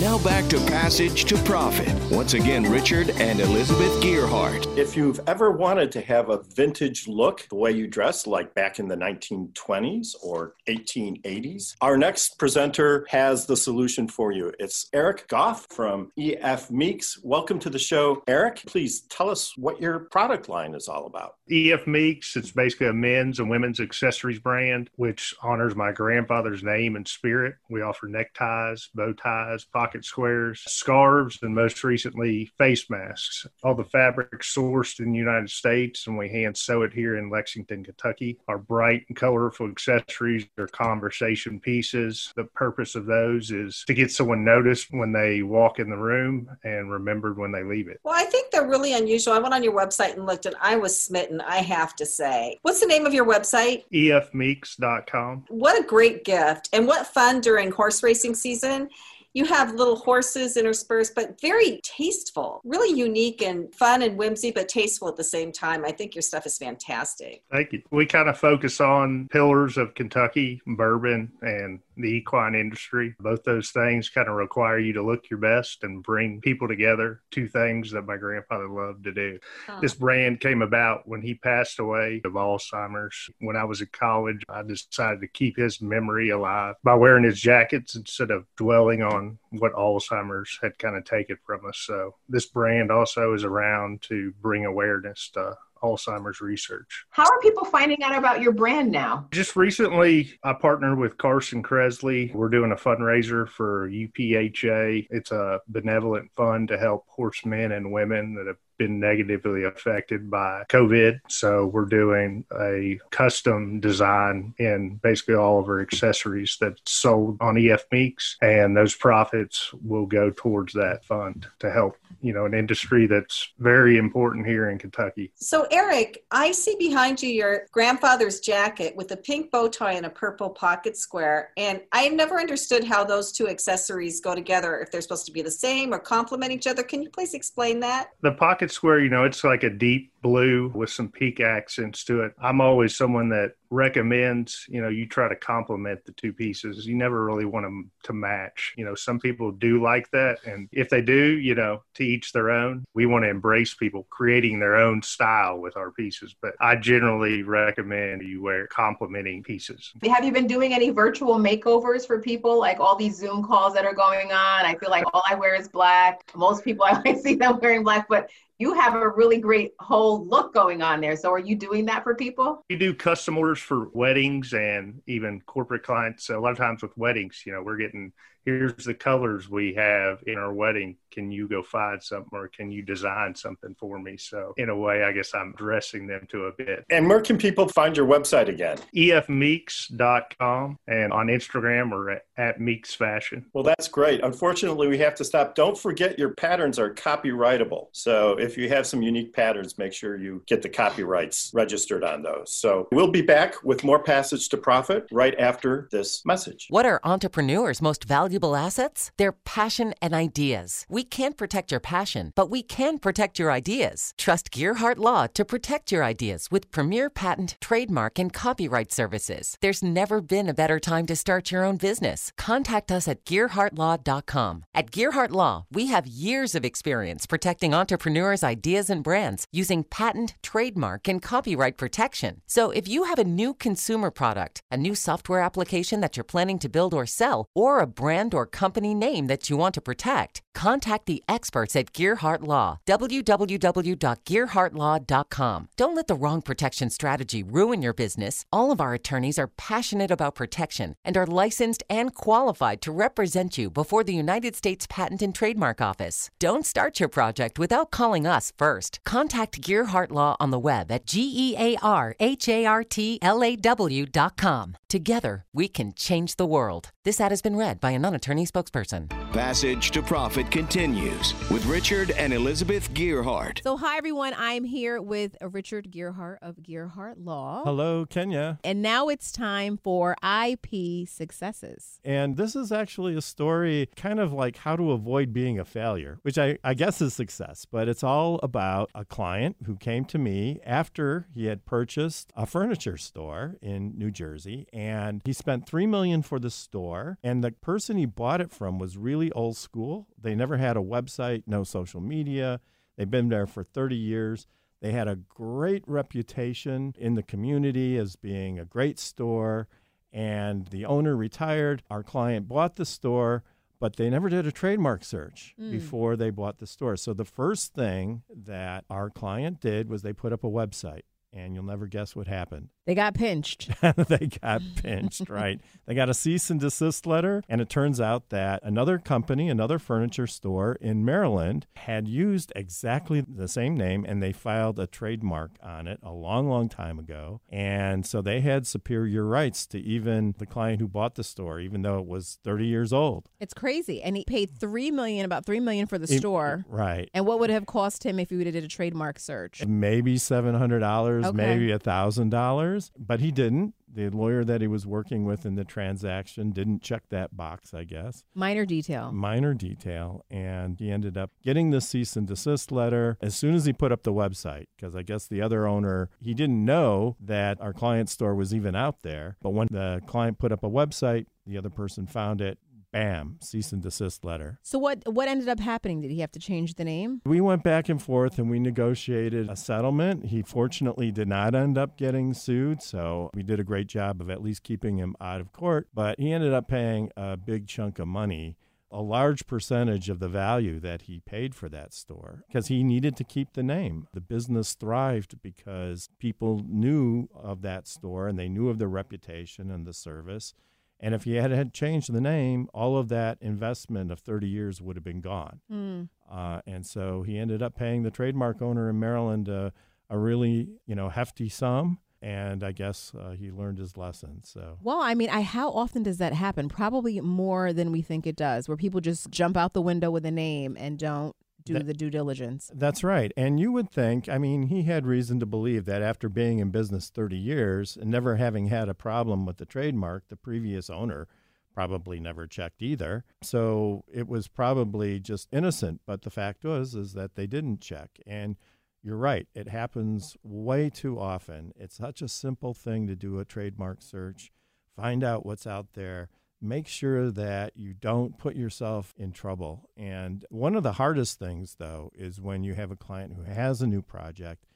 Now back to Passage to Profit. Once again, Richard and Elizabeth Gearhart. If you've ever wanted to have a vintage look, the way you dress, like back in the 1920s or 1880s, our next presenter has the solution for you. It's Eric Goff from EF Meeks. Welcome to the show, Eric. Please tell us what your product line is all about. EF Meeks, it's basically a men's and women's accessories brand, which honors my grandfather's name and spirit. We offer neckties, bow ties, pocket pocket squares, scarves, and most recently face masks. All the fabric sourced in the United States, and we hand sew it here in Lexington, Kentucky. Our bright and colorful accessories are conversation pieces. The purpose of those is to get someone noticed when they walk in the room and remembered when they leave it. Well, I think they're really unusual. I went on your website and looked, and I was smitten, I have to say. What's the name of your website? efmeeks.com. What a great gift, and what fun during horse racing season you have little horses interspersed, but very tasteful, really unique and fun and whimsy, but tasteful at the same time. I think your stuff is fantastic. Thank you. We kind of focus on pillars of Kentucky, bourbon, and the equine industry. Both those things kind of require you to look your best and bring people together. Two things that my grandfather loved to do. Oh. This brand came about when he passed away of Alzheimer's. When I was in college, I decided to keep his memory alive by wearing his jackets instead of dwelling on what Alzheimer's had kind of taken from us. So this brand also is around to bring awareness to Alzheimer's research. How are people finding out about your brand now? Just recently, I partnered with Carson Kressley. We're doing a fundraiser for UPHA. It's a benevolent fund to help horsemen and women that have been negatively affected by COVID. So we're doing a custom design in basically all of our accessories that's sold on EF Meeks, and those profits will go towards that fund to help, you know, an industry that's very important here in Kentucky. So Eric, I see behind you your grandfather's jacket with a pink bow tie and a purple pocket square, and I never understood how those two accessories go together if they're supposed to be the same or complement each other. Can you please explain that? The pocket square, you know, it's like a deep blue with some peak accents to it. I'm always someone that recommends, you know, you try to complement the two pieces. You never really want them to match. You know, some people do like that. And if they do, you know, to each their own, we want to embrace people creating their own style with our pieces. But I generally recommend you wear complementing pieces. Have you been doing any virtual makeovers for people? Like all these Zoom calls that are going on? I feel like all I wear is black. Most people *laughs* I see them wearing black, but you have a really great whole look going on there. So are you doing that for people? We do custom orders for weddings and even corporate clients. So a lot of times with weddings, you know, we're getting here's the colors we have in our wedding. Can you go find something or can you design something for me? So, in a way, I guess I'm dressing them to a bit. And where can people find your website again? efmeeks.com and on Instagram or at, at Meeks Fashion. Well, that's great. Unfortunately, we have to stop. Don't forget your patterns are copyrightable. So, if you have some unique patterns, make sure you get the copyrights registered on those. So, we'll be back with more Passage to Profit right after this message. What are entrepreneurs' most valuable? Valuable assets? Their passion and ideas. We can't protect your passion, but we can protect your ideas. Trust Gearhart Law to protect your ideas with premier patent, trademark, and copyright services. There's never been a better time to start your own business. Contact us at GearhartLaw.com. At Gearhart Law, we have years of experience protecting entrepreneurs' ideas and brands using patent, trademark, and copyright protection. So if you have a new consumer product, a new software application that you're planning to build or sell, or a brand brand or company name that you want to protect, contact the experts at Gearhart Law. www.gearhartlaw.com. Don't let the wrong protection strategy ruin your business. All of our attorneys are passionate about protection and are licensed and qualified to represent you before the United States Patent and Trademark Office. Don't start your project without calling us first. Contact Gearhart Law on the web at G E A R H A R T L A W.com. Together, we can change the world. This ad has been read by a non attorney spokesperson. Passage to Profit continues with Richard and Elizabeth Gearhart. So, hi everyone. I'm here with Richard Gearhart of Gearhart Law. Hello, Kenya. And now it's time for IP successes. And this is actually a story kind of like how to avoid being a failure, which I, I guess is success. But it's all about a client who came to me after he had purchased a furniture store in New Jersey and he spent 3 million for the store and the person he bought it from was really old school. They never had a website, no social media. They've been there for 30 years. They had a great reputation in the community as being a great store and the owner retired. Our client bought the store, but they never did a trademark search mm. before they bought the store. So the first thing that our client did was they put up a website and you'll never guess what happened. They got pinched. *laughs* they got pinched, right? They got a cease and desist letter. And it turns out that another company, another furniture store in Maryland, had used exactly the same name and they filed a trademark on it a long, long time ago. And so they had superior rights to even the client who bought the store, even though it was 30 years old. It's crazy. And he paid three million, about three million for the It- store. right. And what would it have cost him if he would have did a trademark search? Maybe $700, Okay. maybe $1,000, but he didn't. The lawyer that he was working with in the transaction didn't check that box, I guess. Minor detail. Minor detail. And he ended up getting the cease and desist letter as soon as he put up the website, because I guess the other owner, he didn't know that our client store was even out there. But when the client put up a website, the other person found it. Bam, cease and desist letter. So what what ended up happening? Did he have to change the name? We went back and forth and we negotiated a settlement. He fortunately did not end up getting sued, so we did a great job of at least keeping him out of court. But he ended up paying a big chunk of money, a large percentage of the value that he paid for that store, because he needed to keep the name. The business thrived because people knew of that store and they knew of the reputation and the service. And if he had, had changed the name, all of that investment of 30 years would have been gone. Hmm. Uh, and so he ended up paying the trademark owner in Maryland uh, a really, you know, hefty sum. And I guess uh, he learned his lesson. So Well, I mean, I how often does that happen? Probably more than we think it does, where people just jump out the window with a name and don't do That- the due diligence. that's right. And you would think, I mean, he had reason to believe that after being in business 30 years and never having had a problem with the trademark, the previous owner probably never checked either. So it was probably just innocent. But the fact was is that they didn't check. And you're right, it happens way too often. It's such a simple thing to do a trademark search, find out what's out there, make sure that you don't put yourself in trouble. And one of the hardest things, though, is when you have a client who has a new project,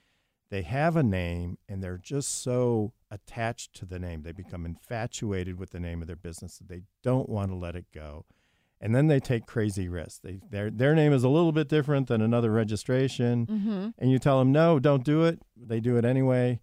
they have a name and they're just so attached to the name. They become infatuated with the name of their business that they don't want to let it go. And then they take crazy risks. They, their, their name is a little bit different than another registration. Mm-hmm. And you tell them, no, don't do it. They do it anyway.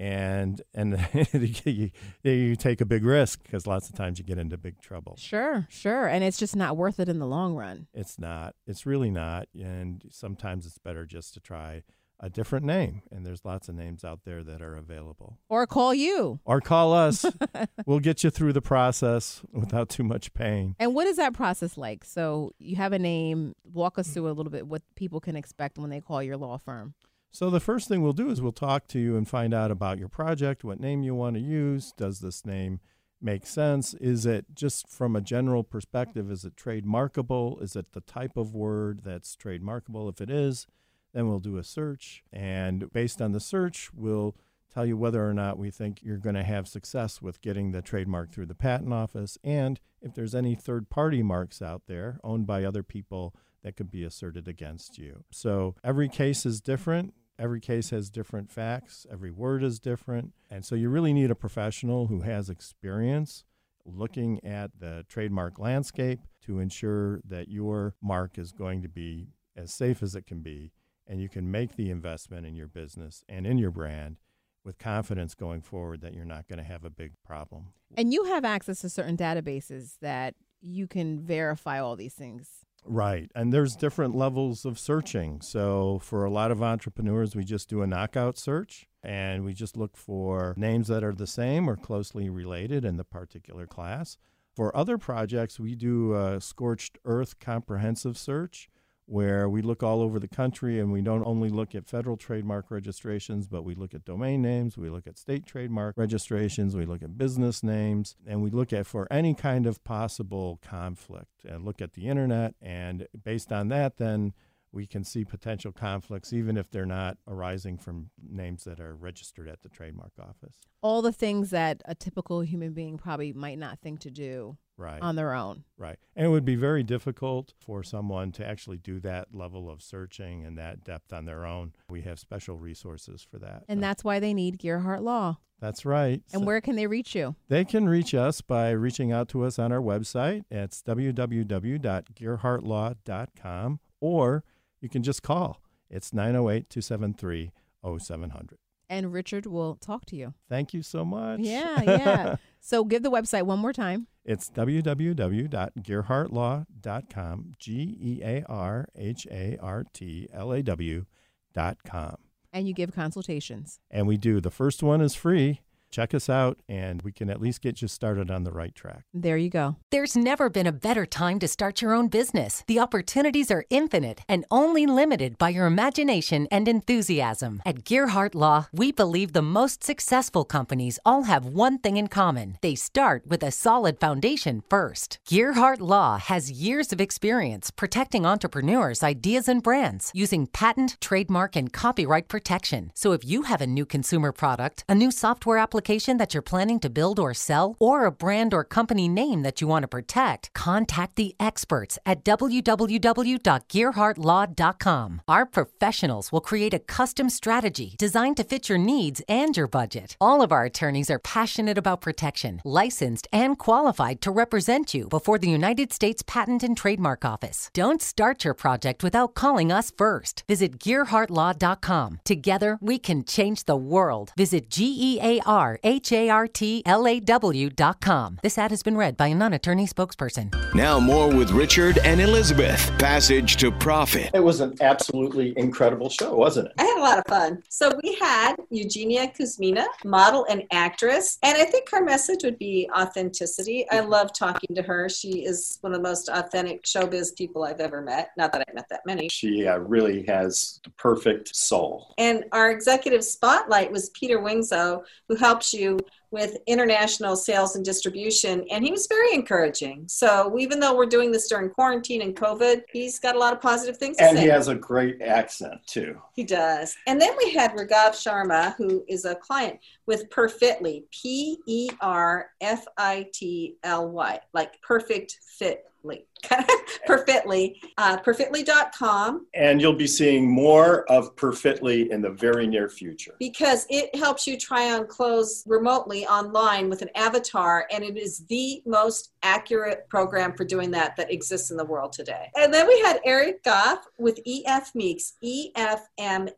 And and *laughs* you, you take a big risk because lots of times you get into big trouble. Sure, sure. And it's just not worth it in the long run. It's not. It's really not. And sometimes it's better just to try a different name. And there's lots of names out there that are available. Or call you. Or call us. *laughs* we'll get you through the process without too much pain. And what is that process like? So you have a name. Walk us mm. through a little bit what people can expect when they call your law firm. So the first thing we'll do is we'll talk to you and find out about your project, what name you want to use, does this name make sense? Is it just from a general perspective is it trademarkable? Is it the type of word that's trademarkable? If it is, then we'll do a search and based on the search, we'll tell you whether or not we think you're going to have success with getting the trademark through the patent office and if there's any third party marks out there owned by other people that could be asserted against you. So every case is different. Every case has different facts. Every word is different. And so you really need a professional who has experience looking at the trademark landscape to ensure that your mark is going to be as safe as it can be and you can make the investment in your business and in your brand with confidence going forward that you're not going to have a big problem. And you have access to certain databases that you can verify all these things. Right. And there's different levels of searching. So for a lot of entrepreneurs, we just do a knockout search and we just look for names that are the same or closely related in the particular class. For other projects, we do a scorched earth comprehensive search where we look all over the country and we don't only look at federal trademark registrations, but we look at domain names, we look at state trademark registrations, we look at business names, and we look at for any kind of possible conflict and look at the internet. And based on that, then we can see potential conflicts, even if they're not arising from names that are registered at the trademark office. All the things that a typical human being probably might not think to do Right. on their own. Right. And it would be very difficult for someone to actually do that level of searching and that depth on their own. We have special resources for that. And that's why they need Gearhart Law. That's right. And So where can they reach you? they can reach us by reaching out to us on our website. It's www.gearhartlaw.com or you can just call. It's 908 273 0700. And Richard will talk to you. Thank you so much. Yeah, *laughs* yeah. so give the website one more time. It's www.gearhartlaw.com, G E A R H A R T L A W.com. And you give consultations. And we do. The first one is free. Check us out, and we can at least get you started on the right track. There you go. There's never been a better time to start your own business. The opportunities are infinite and only limited by your imagination and enthusiasm. At Gearhart Law, we believe the most successful companies all have one thing in common they start with a solid foundation first. Gearhart Law has years of experience protecting entrepreneurs' ideas and brands using patent, trademark, and copyright protection. So if you have a new consumer product, a new software application, application that you're planning to build or sell, or a brand or company name that you want to protect, contact the experts at www.gearhartlaw.com. Our professionals will create a custom strategy designed to fit your needs and your budget. All of our attorneys are passionate about protection, licensed, and qualified to represent you before the United States Patent and Trademark Office. Don't start your project without calling us first. Visit gearhartlaw.com. Together, we can change the world. Visit G E A R H A R T L A W dot com. This ad has been read by a non attorney spokesperson. Now, more with Richard and Elizabeth. Passage to Profit. It was an absolutely incredible show, wasn't it? I had a lot of fun. So we had Eugenia Kuzmina, model and actress, and I think her message would be authenticity. I love talking to her. She is one of the most authentic showbiz people I've ever met. Not that I've met that many. She uh, really has the perfect soul. And our executive spotlight was Peter Wingsoe, who helps you with international sales and distribution. And he was very encouraging. So even though we're doing this during quarantine and COVID, he's got a lot of positive things to And he has a great accent, too. He does. And then we had Raghav Sharma, who is a client with Perfitly, P E R F I T L Y, like perfect fitly. *laughs* Perfitly, uh, perfitly.com And you'll be seeing more of Perfitly in the very near future. because it helps you try on clothes remotely online with an avatar and it is the most accurate program for doing that that exists in the world today and then we had eric goff with ef meeks E e-f-m-e-e-k-s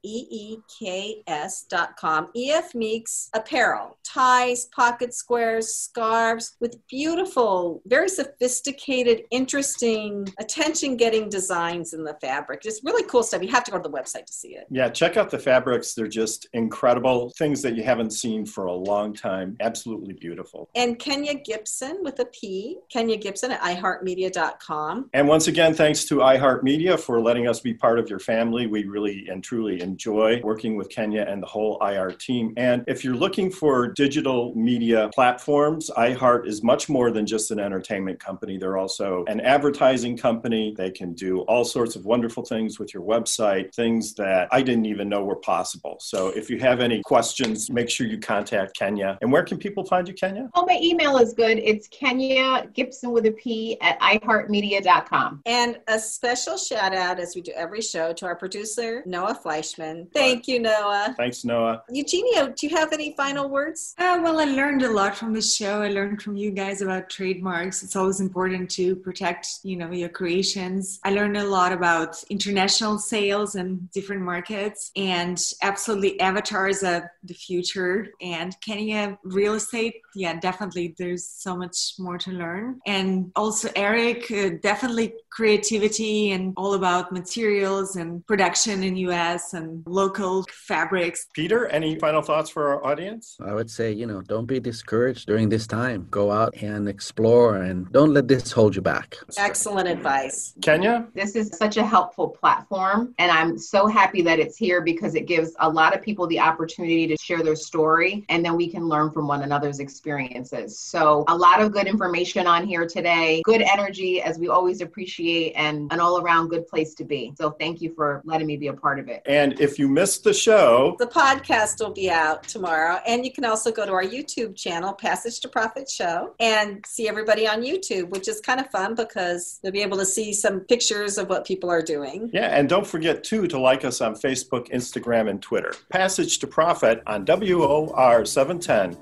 dot com ef meeks apparel ties pocket squares scarves with beautiful very sophisticated interesting attention getting designs in the fabric just really cool stuff you have to go to the website to see it Yeah, check out the fabrics. They're just incredible. Things that you haven't seen for a long time. Absolutely beautiful. and Kenya Gipson with a P, Kenya Gipson at iHeartMedia.com. And once again, thanks to iHeartMedia for letting us be part of your family. We really and truly enjoy working with Kenya and the whole IR team. And if you're looking for digital media platforms, iHeart is much more than just an entertainment company. They're also an advertising company. They can do all sorts of wonderful things with your website, things that I didn't even know were possible. So if you have any questions, make sure you contact Kenya. And where can people find you, Kenya? Oh, my email is good. It's Kenya Gipson with a P at iHeartMedia.com. And a special shout out, as we do every show, to our producer, Noah Fleischman. Thank you, Noah. Thanks, Noah. Eugenia, do you have any final words? Uh, well, I learned a lot from the show. I learned from you guys about trademarks. It's always important to protect, you know, your creations. I learned a lot about international sales and different markets, and absolutely avatars of the future. And Kenya real estate, yeah, definitely. There's so much more to learn. And also Eric, uh, definitely creativity and all about materials and production in US and local fabrics. Peter, any final thoughts for our audience? I would say, you know, don't be discouraged during this time. Go out and explore and don't let this hold you back. Excellent advice. Kenya? This is such a helpful platform, and I'm so happy that it's here because it gives a lot of people the opportunity to share their story, and then we can learn from one another's experiences. So, a lot of good information on here today, good energy, as we always appreciate, and an all around good place to be. So, thank you for letting me be a part of it. And if you missed the show, The podcast will be out tomorrow. And you can also go to our YouTube channel, Passage to Profit Show, and see everybody on YouTube, which is kind of fun because you'll be able to see some pictures of what people are doing. yeah, and don't forget too to like us on Facebook, Instagram, and Twitter. Passage to Profit on WOR 710,